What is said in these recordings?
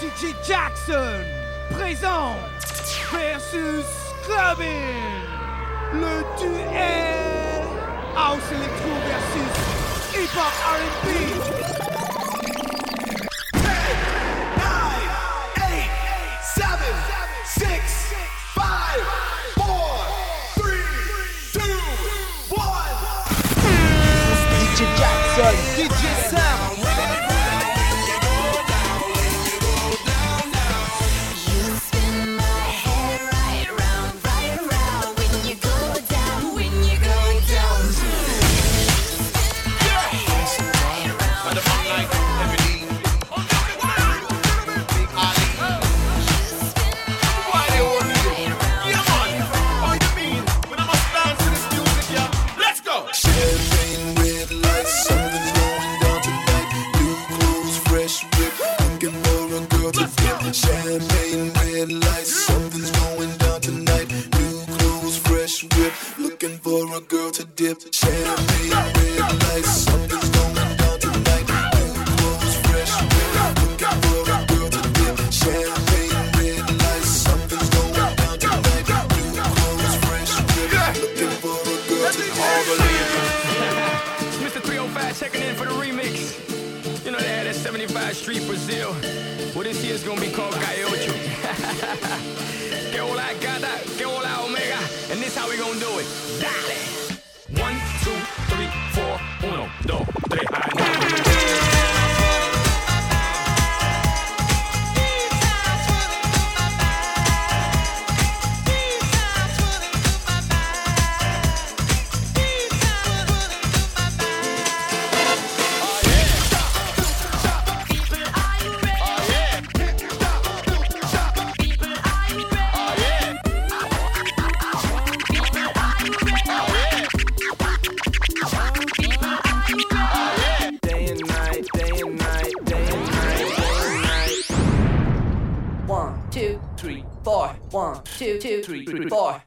DJ Jackson présente versus Clubbing, le duel House Electro versus Hip Hop R&B. two, three, four.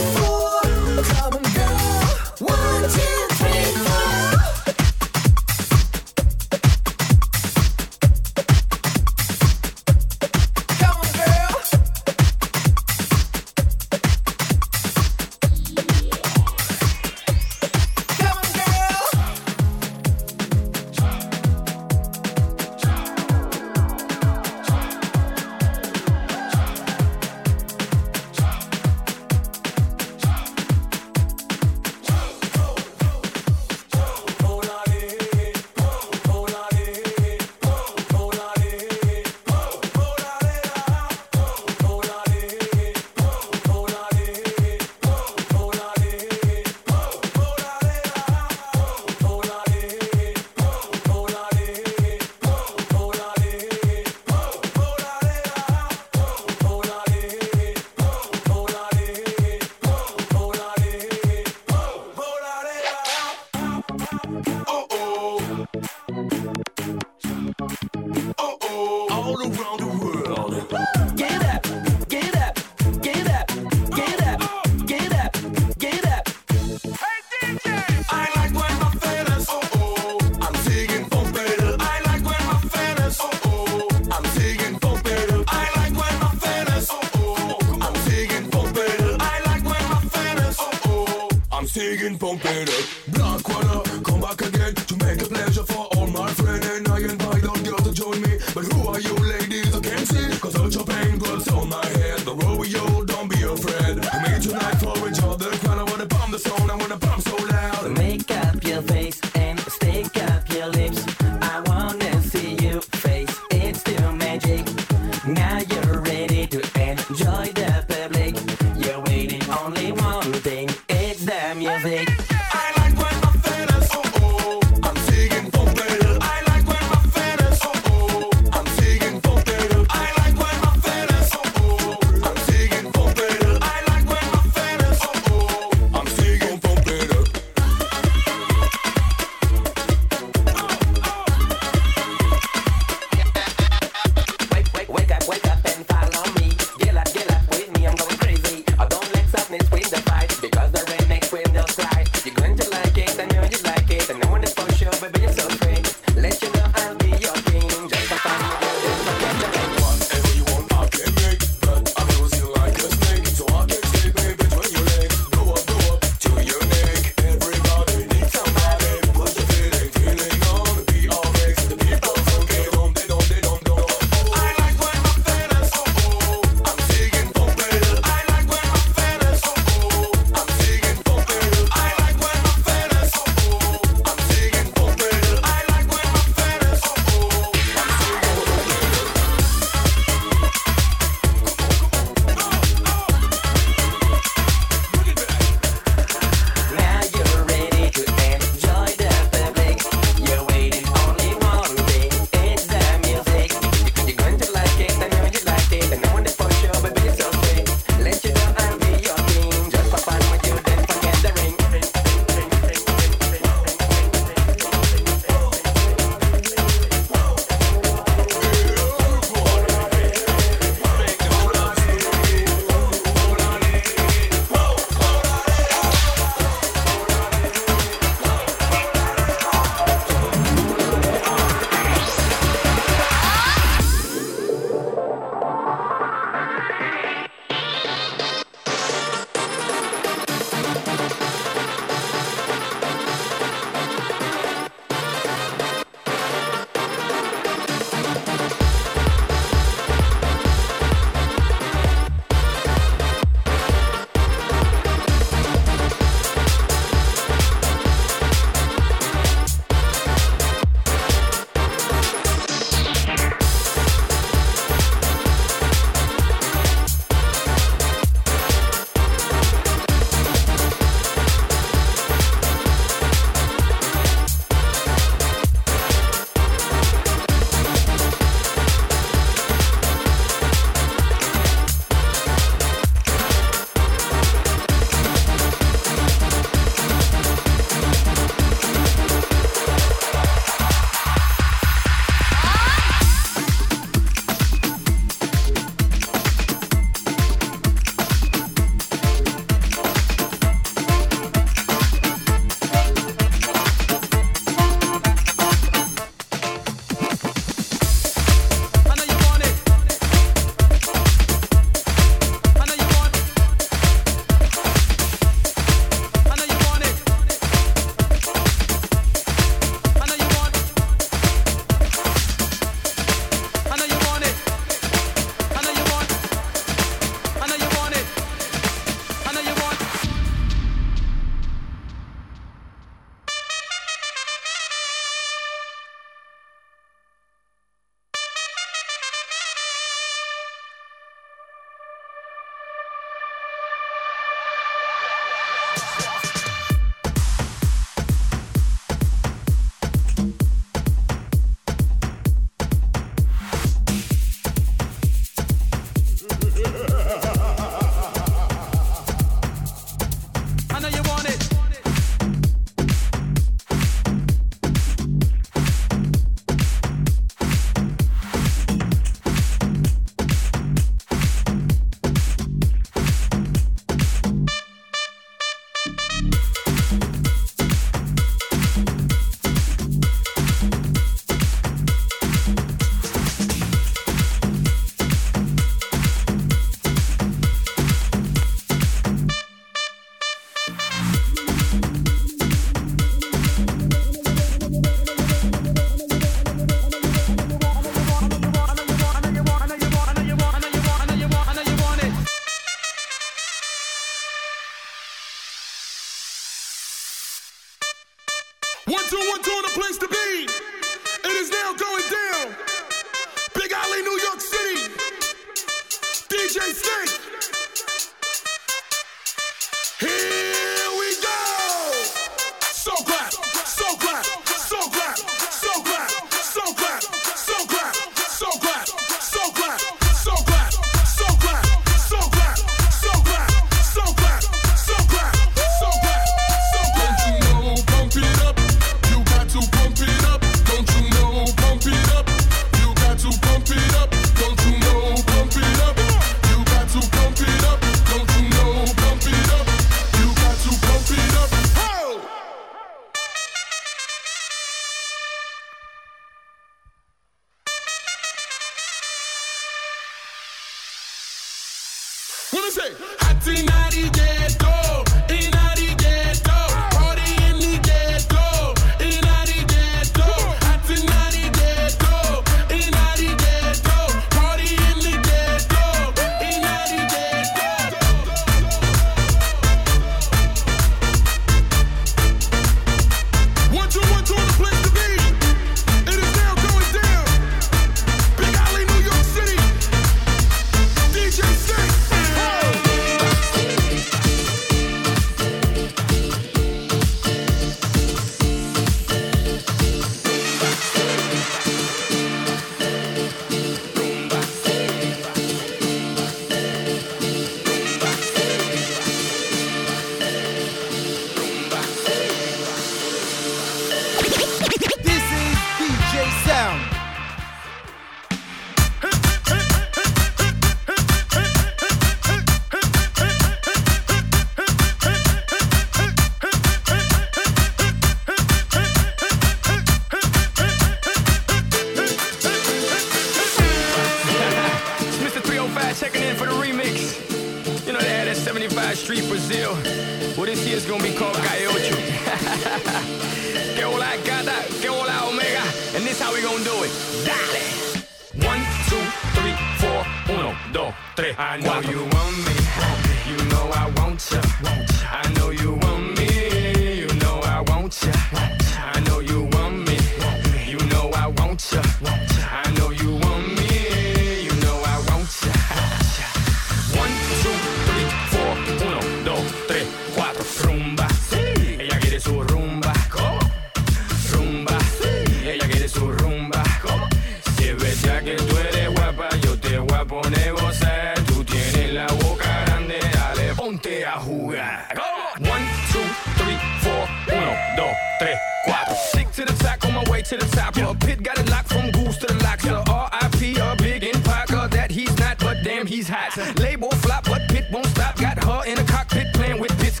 label flop, but Pit won't stop. Got her in the cockpit playing with Pitts.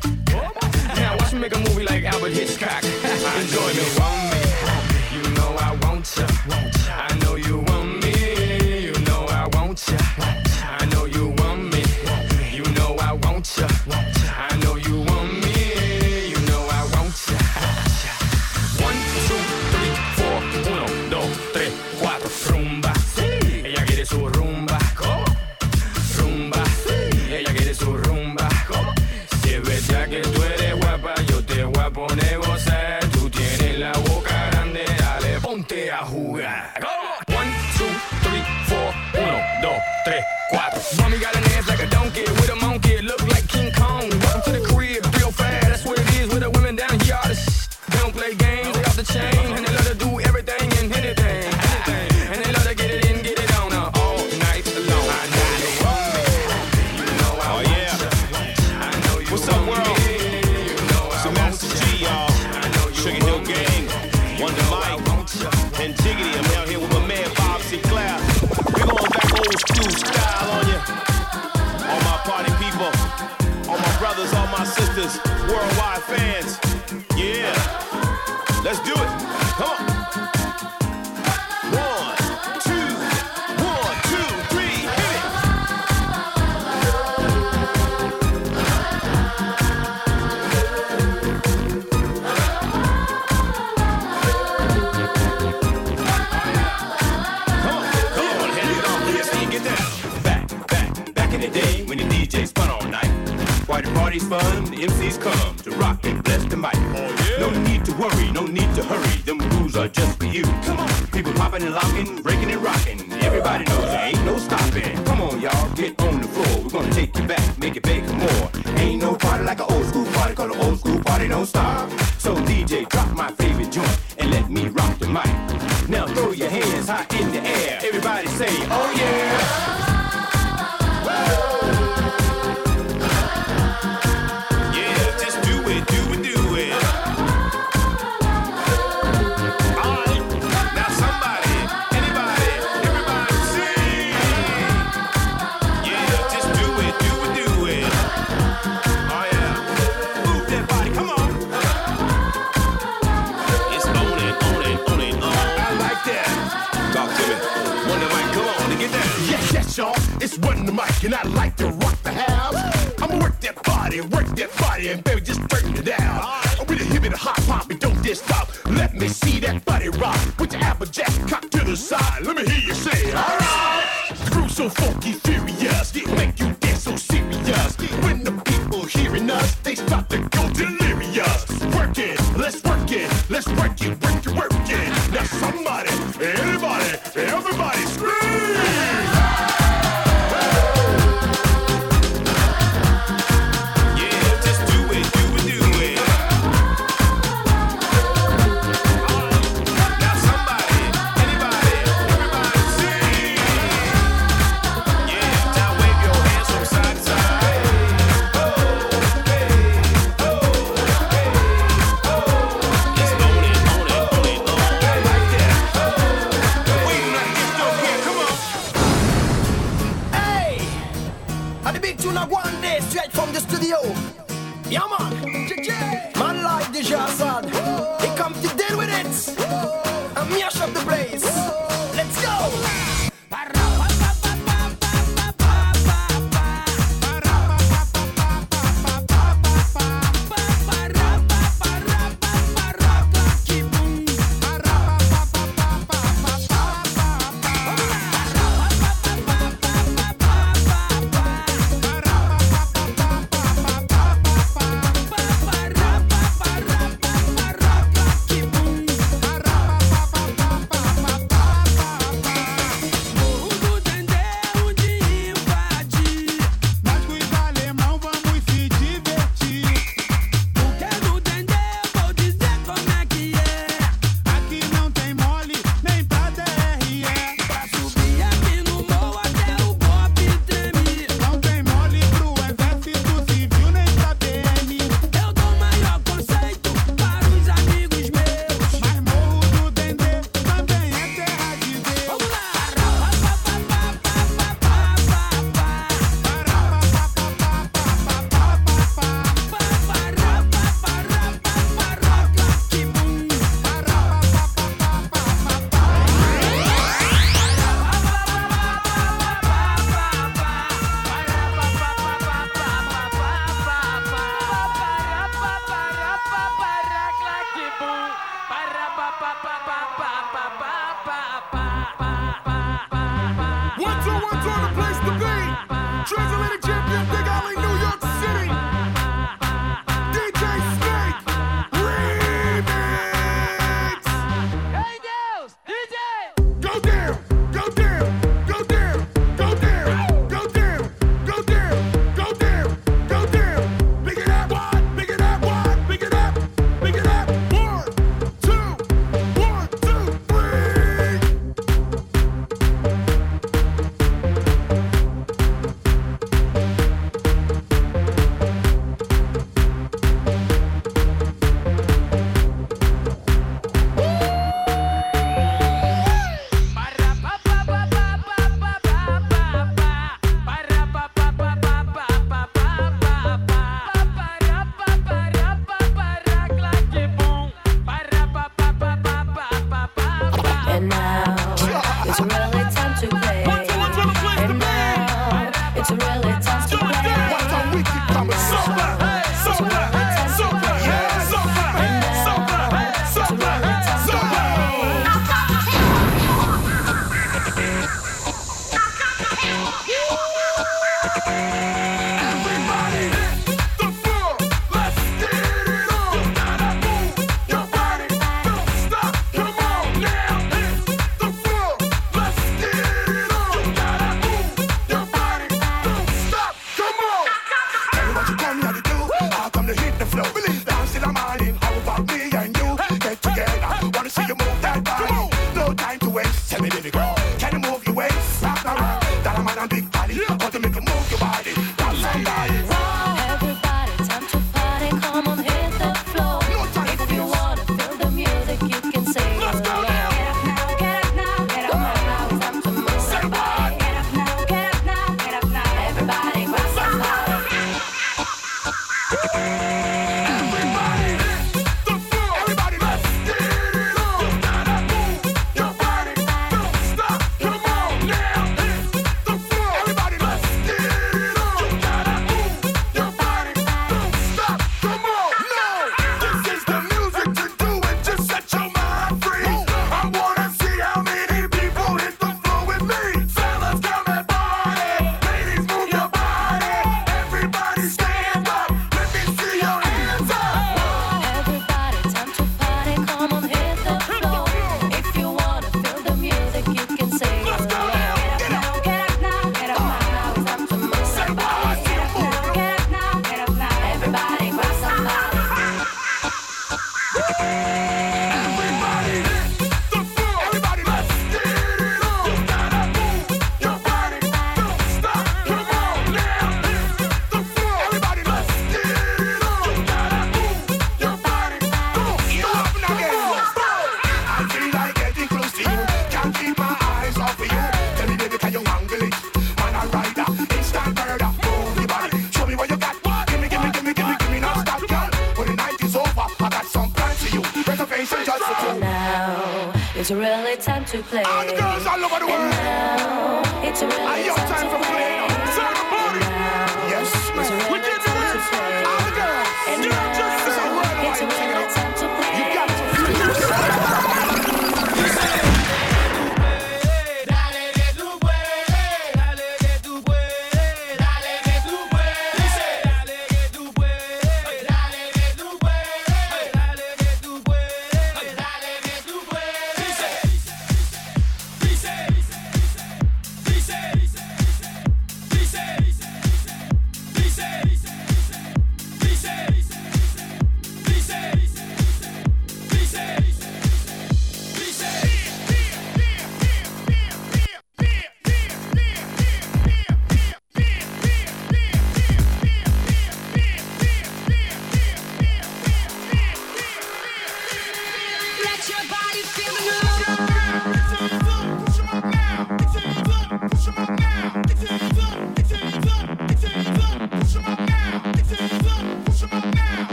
Now watch me make a movie like Alfred Hitchcock. Enjoy me.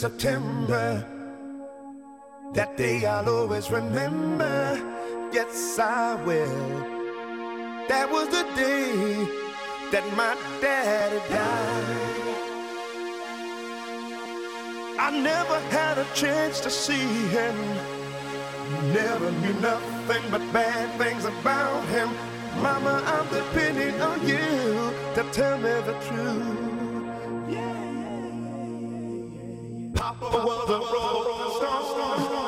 September. That day I'll always remember. Yes, I will. That was the day that my daddy died. I never had a chance to see him. Never knew nothing but bad things about him. Mama, I'm depending on you to tell me the truth. but what the rolling.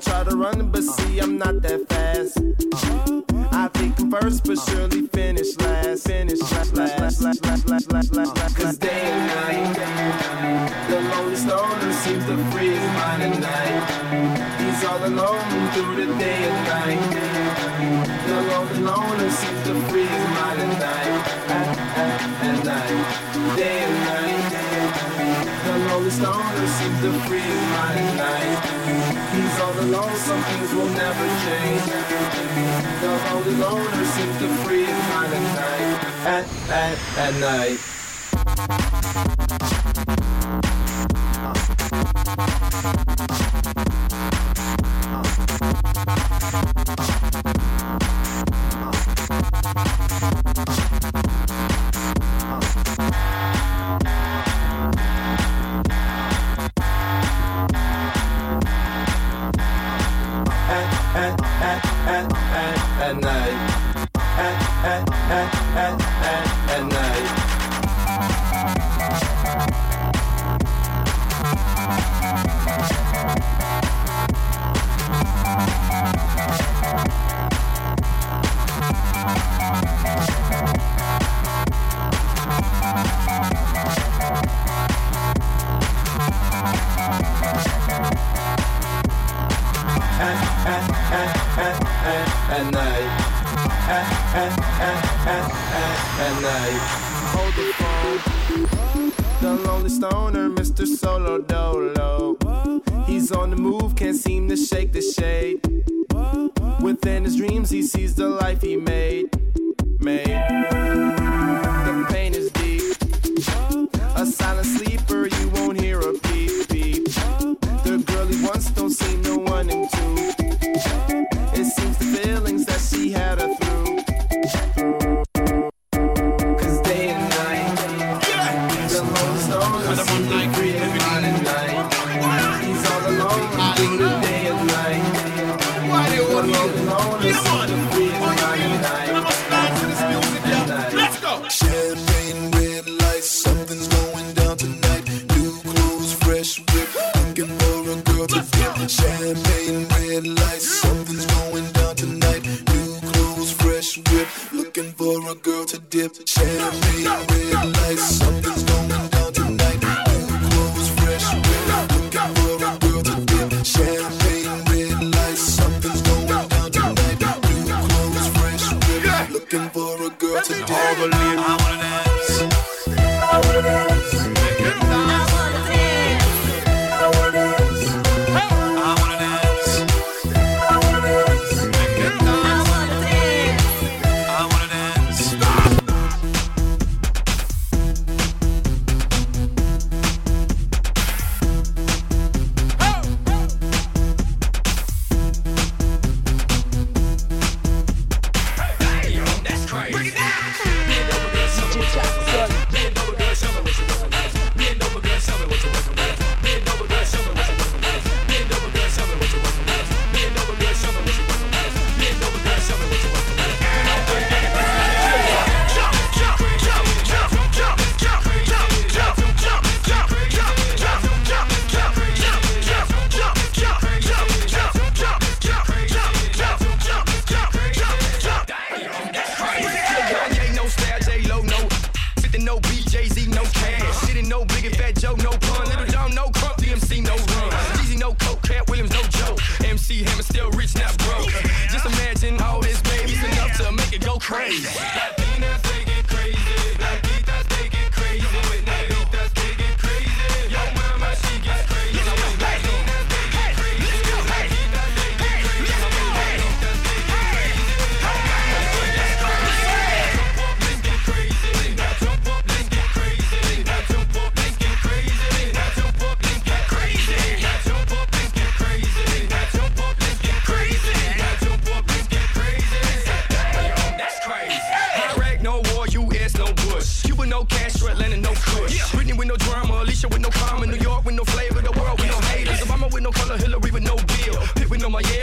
try to run, but see, I'm not that fast. I think I'm first, but surely finish last. the free of my night. These are the lonesome things will never change. The lonely loner seems to free of my night. At, at, at night.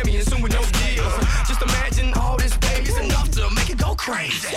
Soon with no deal. Just imagine all this baby's enough to make it go crazy.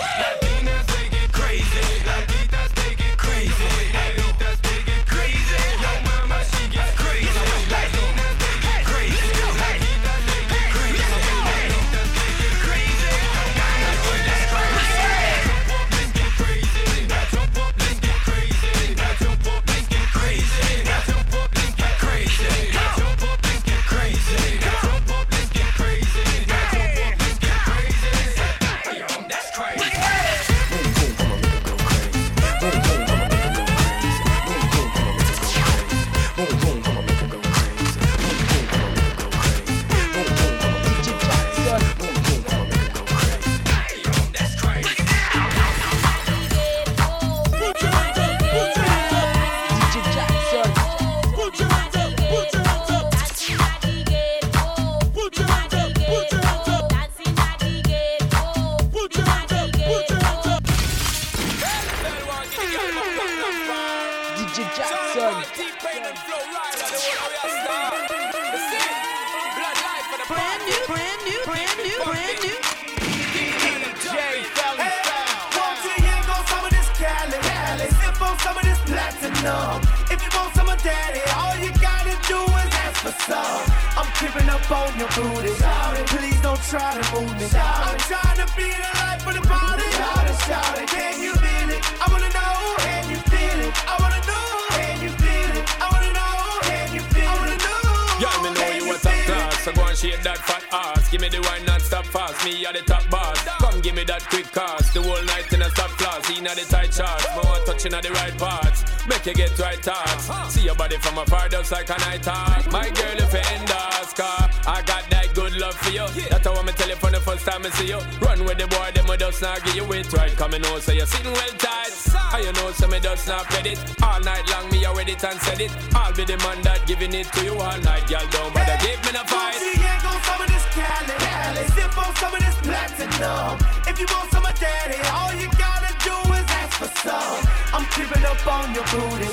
From afar, just like a night hawk. My girl, if you end us, car, I got that good love for you. That's how I'm tell you from the first time I see you. Run with the boy, them will just not give you it right. Come and know, so you're sitting well tight. And you know, so me just not pet it. All night long, me I read it and said it. I'll be the man that giving it to you all night, girl. Don't bother give me the fight. Yank on some of this Cali, Cali. Sip on some of this platinum. If you want some of daddy, all you gotta do is ask for some. I'm creeping up on your booty.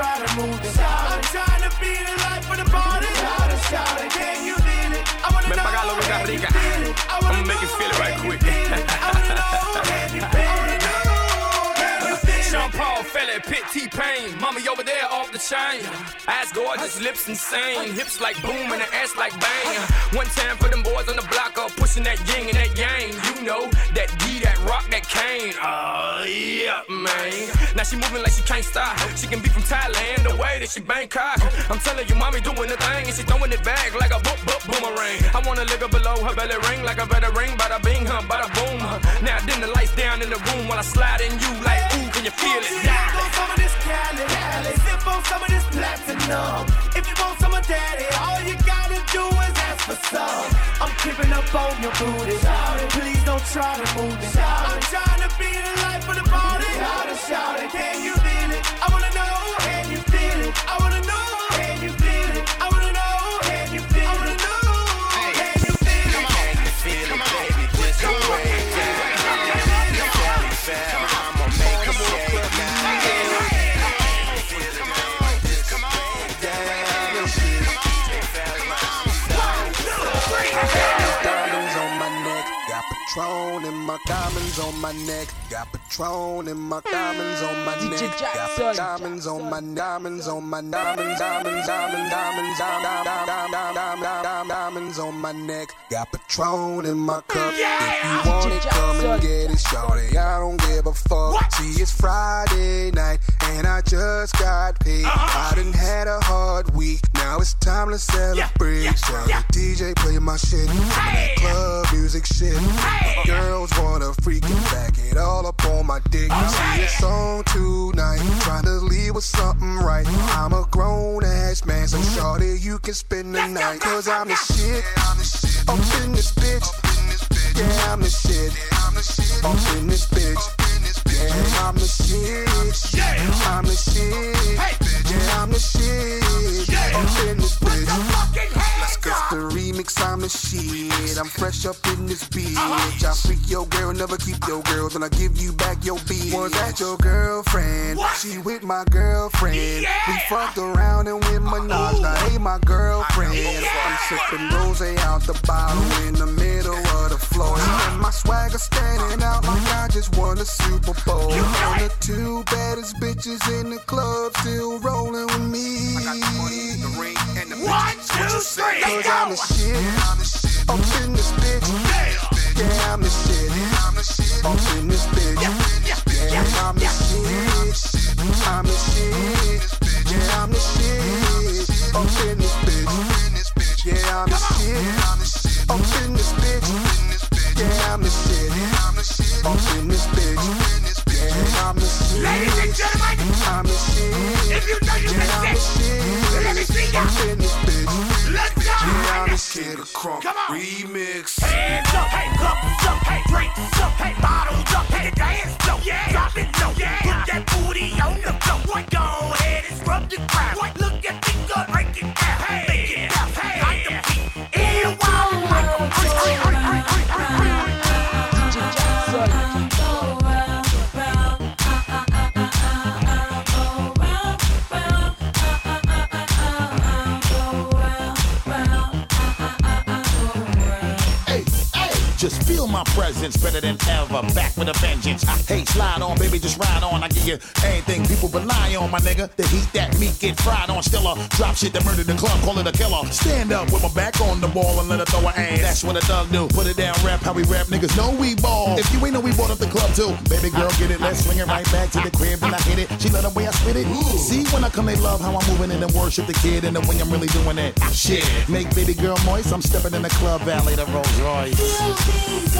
Please don't try to move it. I'm trying to be the life of the party. Shout it, shout it. Can you feel it? I wanna Ven know. pa' acá, loco, can you rica. feel it? I wanna I'ma make you feel it right quick. I wanna know, Fella, Pit T-Pain. Mommy over there off the chain. Ass gorgeous, lips insane. Hips like boom and the ass like bang. One time for them boys on the block up, pushing that yin and that yang. You know, that D, that rock, that cane. Oh, yeah, man. Now she moving like she can't stop. She can be from Thailand, the way that she Bangkok. I'm telling you, mommy doing the thing, and she throwing it back like a boop, boop, boomerang. I wanna lick her below her belly ring like a better ring. Bada bing, huh, bada boom. huh. Now then the lights down in the room while I slide in you like, ooh, can you feel it? yank on some of this Cali, Cali. Sip on some of this platinum. If you want some of daddy, all you gotta do is ask for some. I'm creeping up on your booty. Please don't try to move it. I'm trying to be the life of the party. Shout it, shout it. Can you diamonds on my neck, got Patron in my diamonds on my DJ neck, Jackson. got diamonds on my diamonds on my diamonds, diamonds, diamonds, diamonds, diamonds, on my neck, got Patron in my cup. If you want it, come and get it, shorty. I don't give a fuck. See, it's Friday night and I just got paid. I done had a hard week. Now it's time to celebrate. The DJ play my shit. Club music shit. Girls wanna freak back it all up on my dick. See it's on tonight. Trying to leave with something right. I'm a grown ass man, so shorty, you can spend the night. Cause I'm the shit. Up in this bitch. Yeah, I'm the shit. Up in this bitch. Yeah, I'm the shit. I'm the shit. Yeah, I'm the shit. Yeah, up in this bitch. Let's get the remix. I'm the shit. I'm fresh up in this bitch. I freak your girl, never keep your girls, and I give you back your bitch. Was that your girlfriend? She with my girlfriend. We fucked around and went Minaj. Now hey, my girlfriend. I'm sipping rose out the bottle in the middle of the floor. And my swagger standing out like I just won a Super Bowl. And the two baddest bitches in the club still rolling with me. I got the money, the ring, and the One, two, three, Cause let's I'm the shit. Up in this bitch. Yeah, I'm the shit. Up in this bitch. Yeah, I'm the shit. I'm the shit. Yeah, I'm the shit. Up in this bitch. Yeah, I'm the shit. Up in this bitch. Yeah, I'm the shit. Up in this bitch. Yeah, I'm the shit. Ladies and gentlemen, I'm the shit. if you know you Yeah, I'm can the shit. let me see ya. Up in this bitch. Let's go. I'm the shit. Crunk Come on. remix. Hands up, hey, cups up, hey, drinks up, hey, bottles up, hey, dance low, yeah, drop it low, yeah, put that booty on the floor. What? Go ahead and scrub the crowd. What? Look at the gut, break it down, hey, my presence better than ever. Back with a vengeance. I, Hey, slide on, baby, just ride on. I give you anything people rely on, my nigga. The heat that meat get fried on. Still a drop shit that murdered the club, call it a killer. Stand up with my back on the ball and let her throw her ass. That's what a thug do. Put it down, rap how we rap. Niggas know we ball. If you ain't know we bought up the club too. Baby girl, get it. Let's swing it right back to the crib and I hit it. She love the way I spit it. See, when I come, they love how I'm moving in and worship the kid and the way I'm really doing it. Shit, make baby girl moist. I'm stepping in the club, valet the Rolls Royce.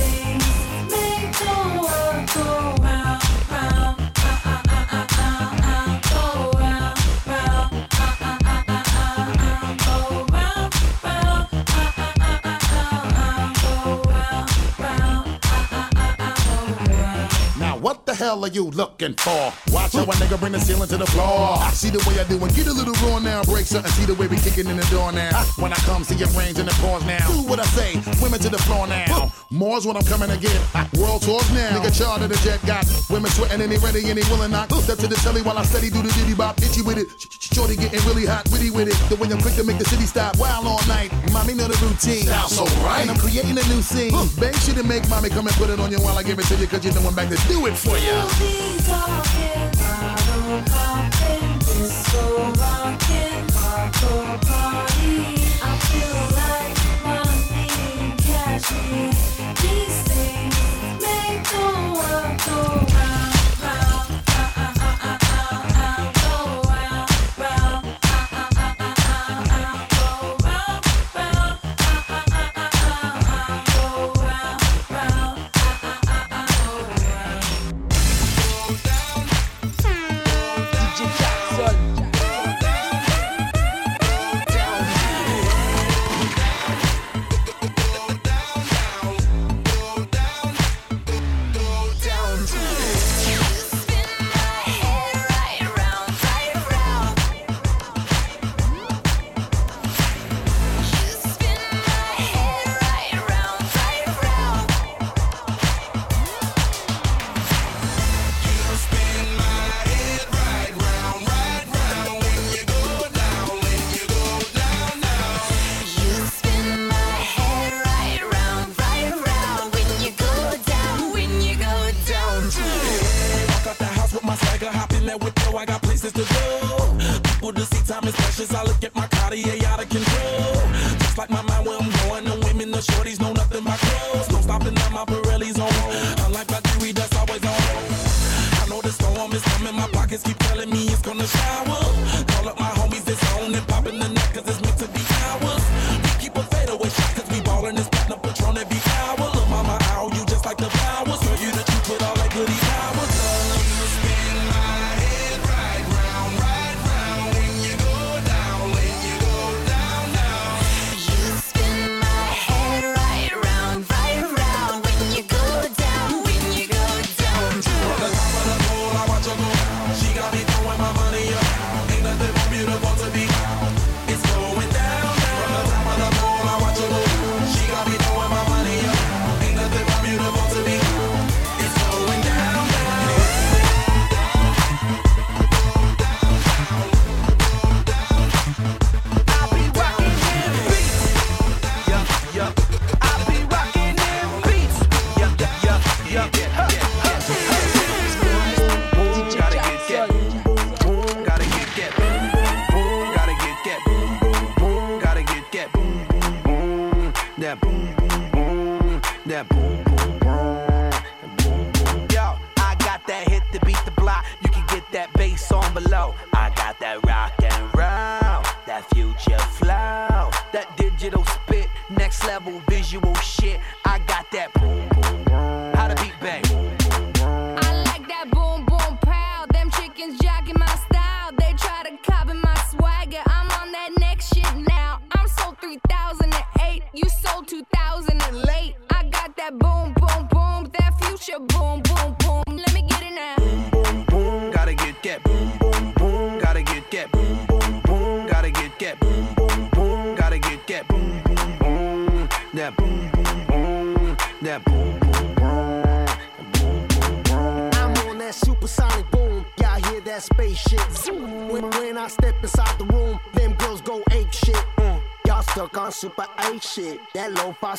what the hell are you looking for? Watch how a nigga bring the ceiling to the floor. I see the way I do and get a little raw now. Break something, see the way we kicking in the door now. Ah. When I come, see your range in the pause now. Do what I say, women to the floor now. More's what I'm coming to get. Ah. World tours now. Nigga charter the jet got women sweating and they ready and they willing not. Step to the telly while I steady do the diddy bop. Itchy with it. Shorty getting really hot, witty with it. The way I'm quick to make the city stop. Wild all night. Mommy know the routine. Sounds so right. And I'm creating a new scene. Bang shit and make mommy come and put it on you while I give it to you. Cause you know I'm back to do it for you. These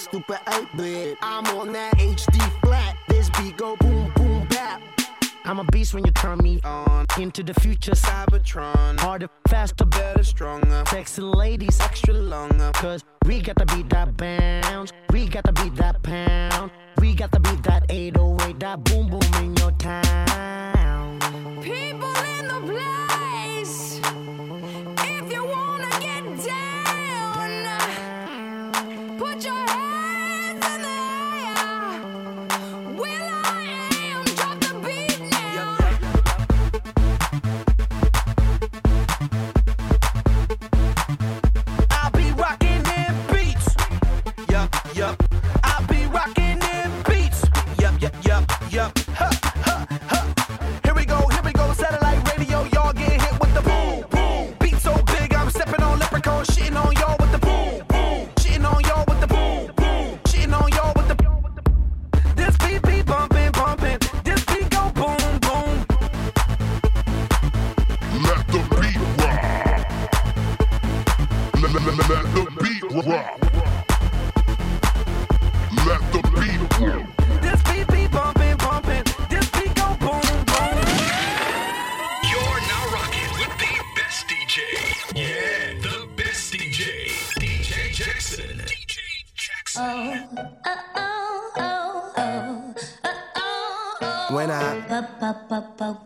stupid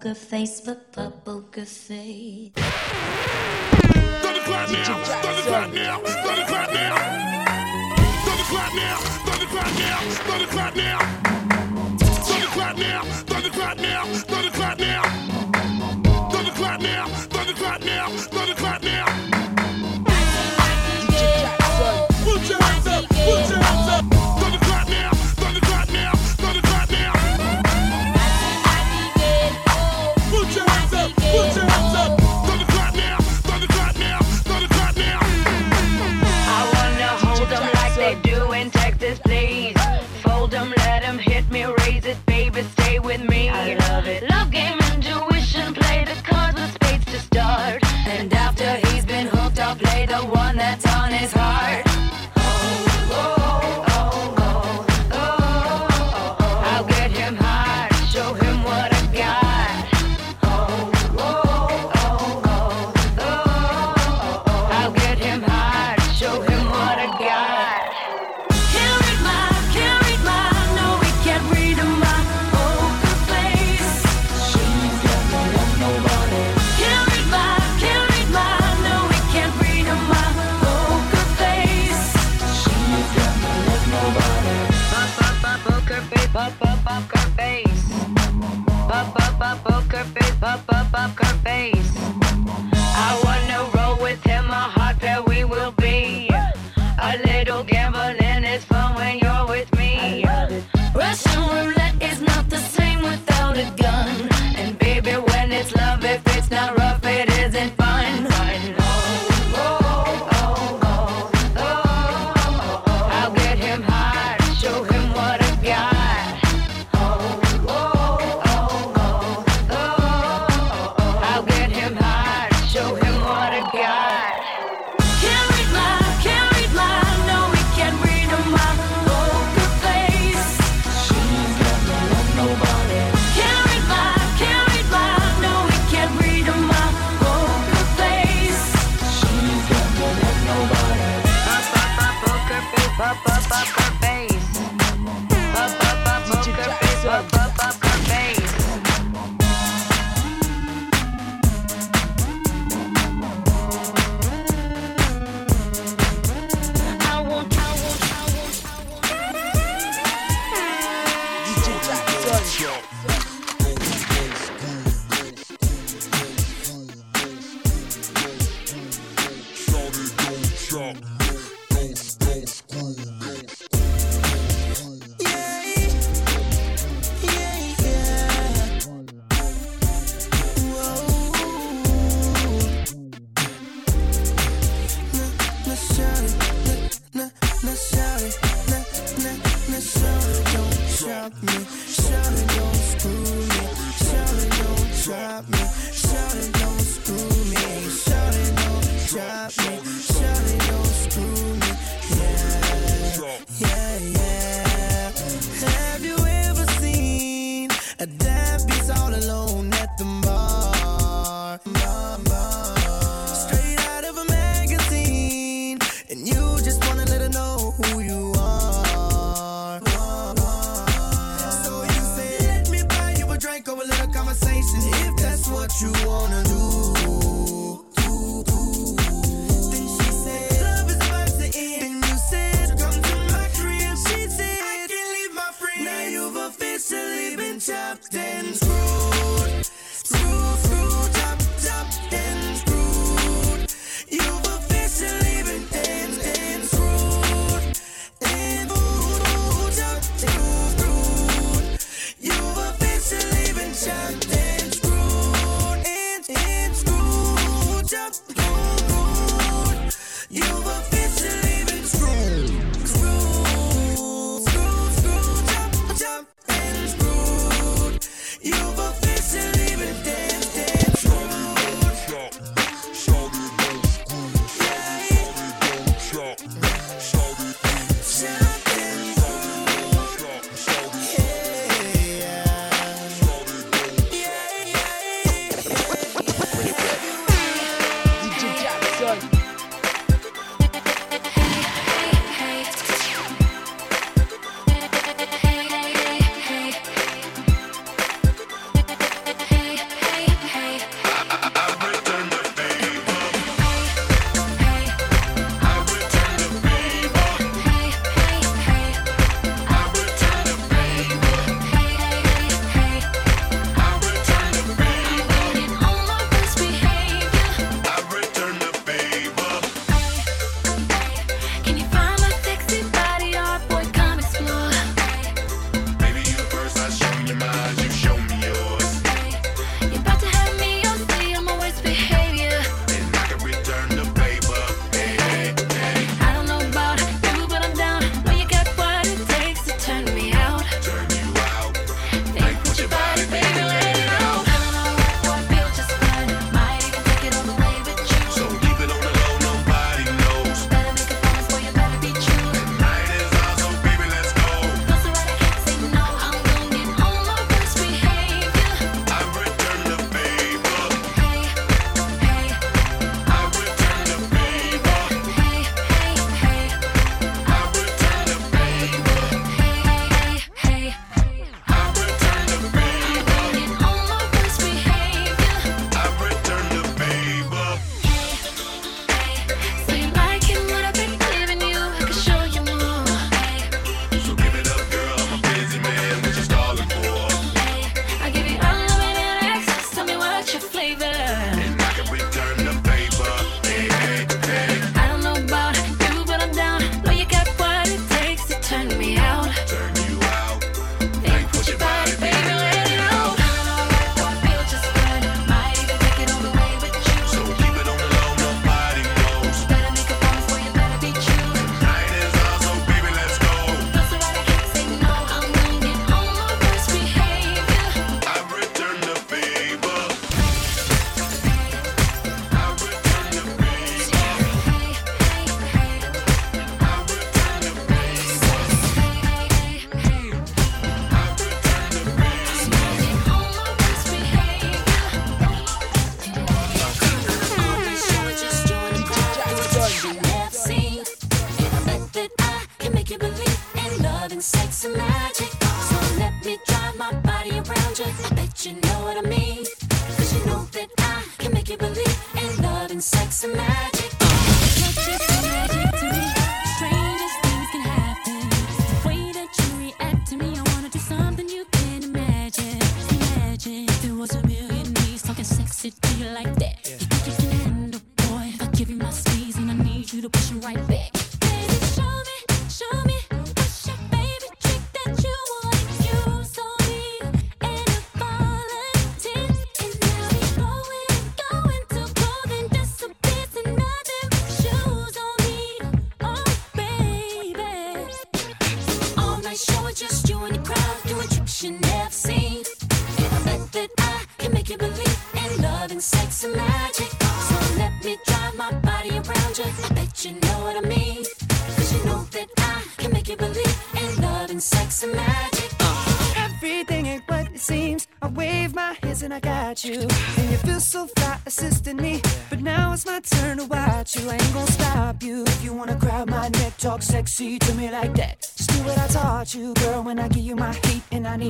poker face, but poker face. Thunderclap now! Thunderclap now! poker face, pop up, poker face. I wanna roll with him,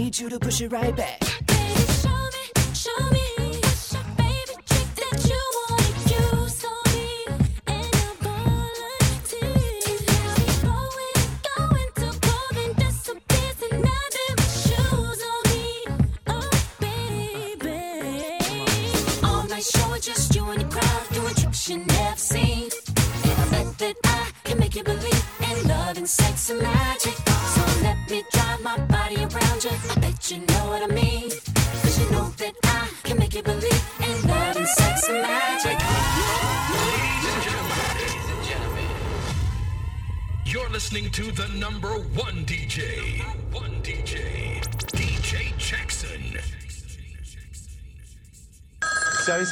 need you to push it right back.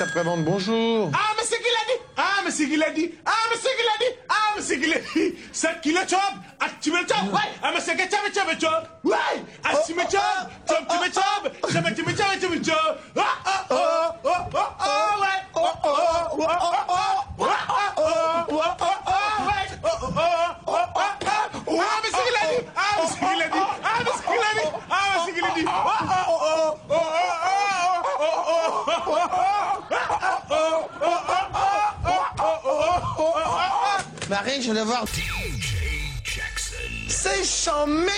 Après-Vente, bonjour. Ah, mais c'est qui l'a dit? Ah, mais c'est qui l'a dit? Ah, mais c'est qui l'a dit? Ah, mais c'est qui l'a dit? 7 kilo chop Ah, tu me chop Ouais. Ah, mais c'est chop, Ouais. Ah, oh, tu me chop Chop, tu me chop tu me avoir. DJ Jackson. C'est charmé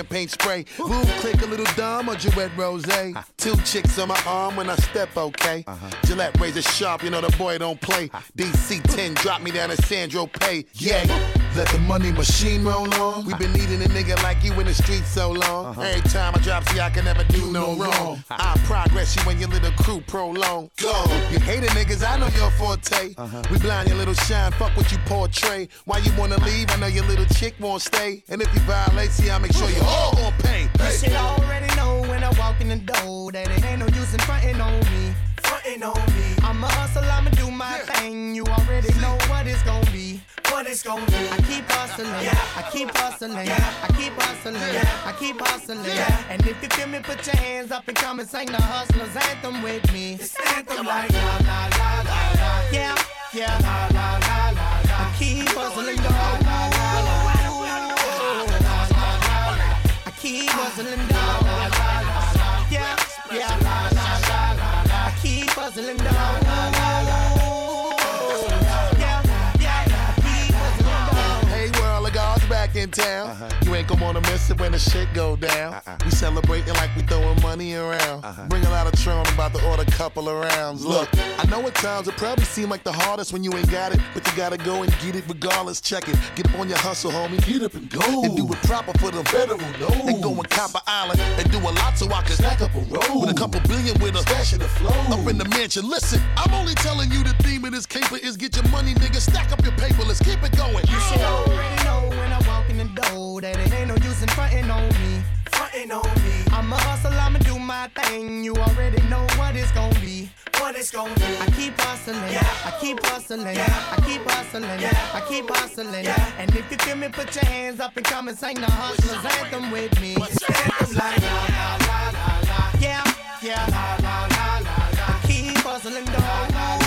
champagne spray. Boom, click a little dumb or Duet Rose. Two chicks on my arm when I step, okay? Uh-huh. Gillette razor sharp, you know the boy don't play. DC 10, drop me down to St. Tropez. Yay. Let the money machine roll on. we been needing a nigga like you in the street so long. Uh-huh. Every time I drop, see, I can never do no wrong. I progress you when your little crew prolong. Go. You hating niggas, I know your forte. Uh-huh. We blind your little shine, fuck what you portray. Why you wanna leave? I know your little chick won't stay. And if you violate, see, I make sure you all gon' pay. You should already know when I walk in the door that it ain't no use in frontin' on me. Frontin' on me. I'm a hustle, I'ma do my thing. You already know what it's gon' be. What it's gon' be. I keep hustling, I keep hustling, I keep hustling, I keep hustling. And if you feel me, put your hands up and come and sing the hustlers anthem with me. It's anthem like la la la la la. Yeah, yeah. La la la la la. I keep hustling, dog. La la la la la. I keep hustling down. Yeah, yeah. I keep hustling down. Back in town. You ain't gonna wanna miss it when the shit go down. Uh-uh. We celebrating like we throwing money around. Uh-huh. Bring a lot of Tron, about to order a couple of rounds. Look, I know at times it probably seem like the hardest when you ain't got it, but you gotta go and get it regardless. Check it, get up on your hustle, homie. Get up and go. And do it proper for the federal no. And go on Copper Island and do a lot so I can stack up a roll. With a couple billion with a stash of the flow. Up in the mansion. Listen, I'm only telling you the theme of this caper is get your money, nigga. Stack up your paper. Let's keep it going. You should already know when I walk in the door that it ain't no use in frontin' on me. Frontin' on me. I'm a hustle, I'ma do my thing. You already know what it's gon' be. What it's gon' be. I keep hustling, yeah. I keep hustling, yeah. I keep hustling, yeah. I keep hustling. Yeah. And if you feel me, put your hands up and come and sing the hustlers anthem with me. Anthem like la la la la la. Yeah, yeah. La la la la la. I keep hustling, dog. La la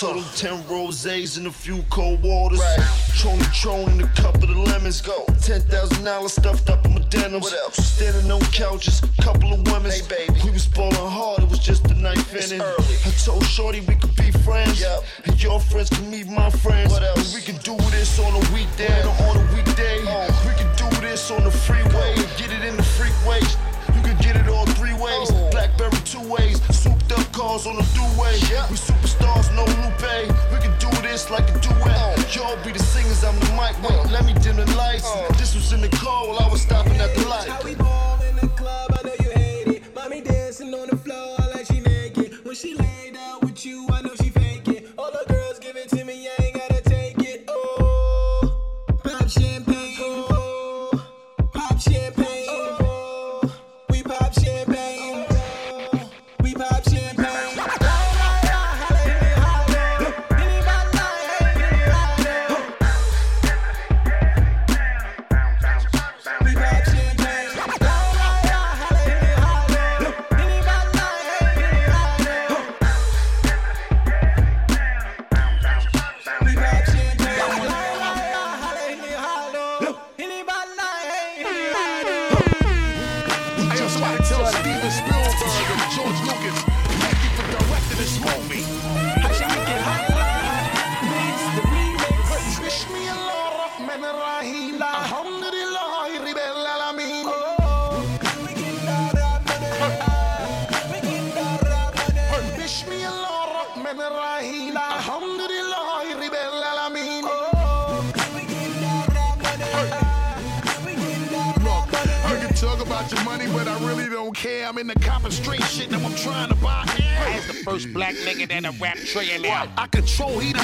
Total 10 rosés and a few cold waters. Tron the Tron and a couple of lemons. Go. $10,000 stuffed up in my denims. What else? Standing on couches, couple of women. Hey, baby. We was ballin' hard, it was just a night ending. I told Shorty we could be friends. And your friends can meet my friends. What else? we can do this on a weekday or on a weekday. Oh. We can do this on the freeway and get it in the freakways. Cars on the throughway. We superstars, no Lupe. We can do this like a duet. Y'all be the singers, I'm the mic. Wait, let me dim the lights. This was in the car while I was stopping at the light. I control heat,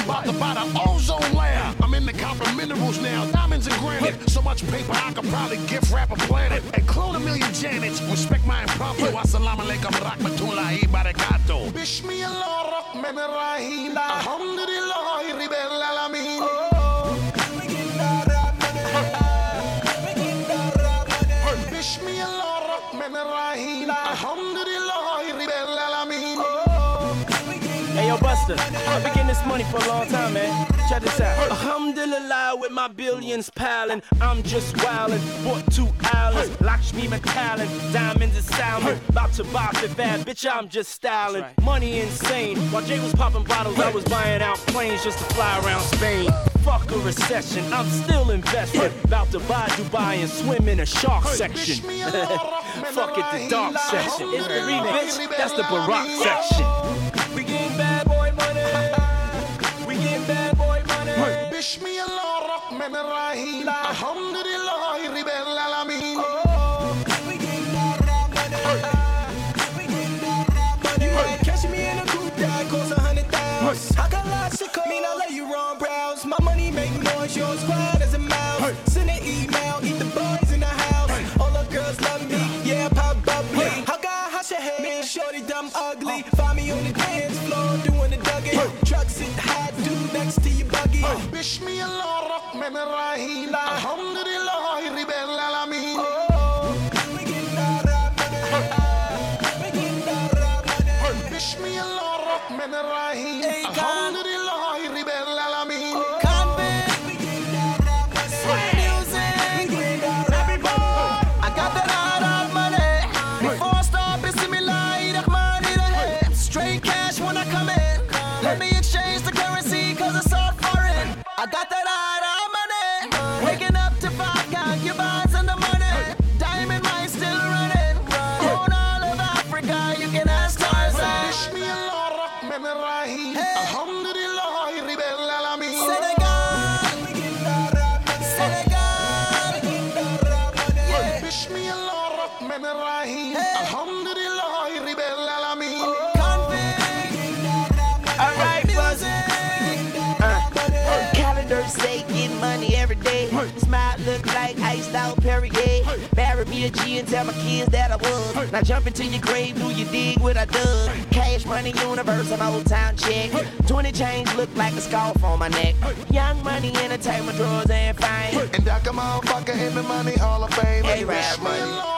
I've been getting this money for a long time, man. Check this out. Alhamdulillah, with my billions piling, I'm just wildin'. Bought two islands, Lakshmi McAllen, diamonds and salmon. About to buy fifth bad, bitch, I'm just styling. Money insane. While Jay was popping bottles, I was buying out planes just to fly around Spain. Fuck a recession, I'm still investing. About to buy Dubai and swim in a shark section. Fuck it, the dark section. It's the remix, that's the Barack section. Bismillah rahman Marry me a G and tell my kids that I was. Now jump into your grave, do you dig what I dug? Cash money universe, an old town check. 20 chains look like a scarf on my neck. Young money entertainment drawers and fame. And I come motherfucker in the money hall of fame. Hey, rap money.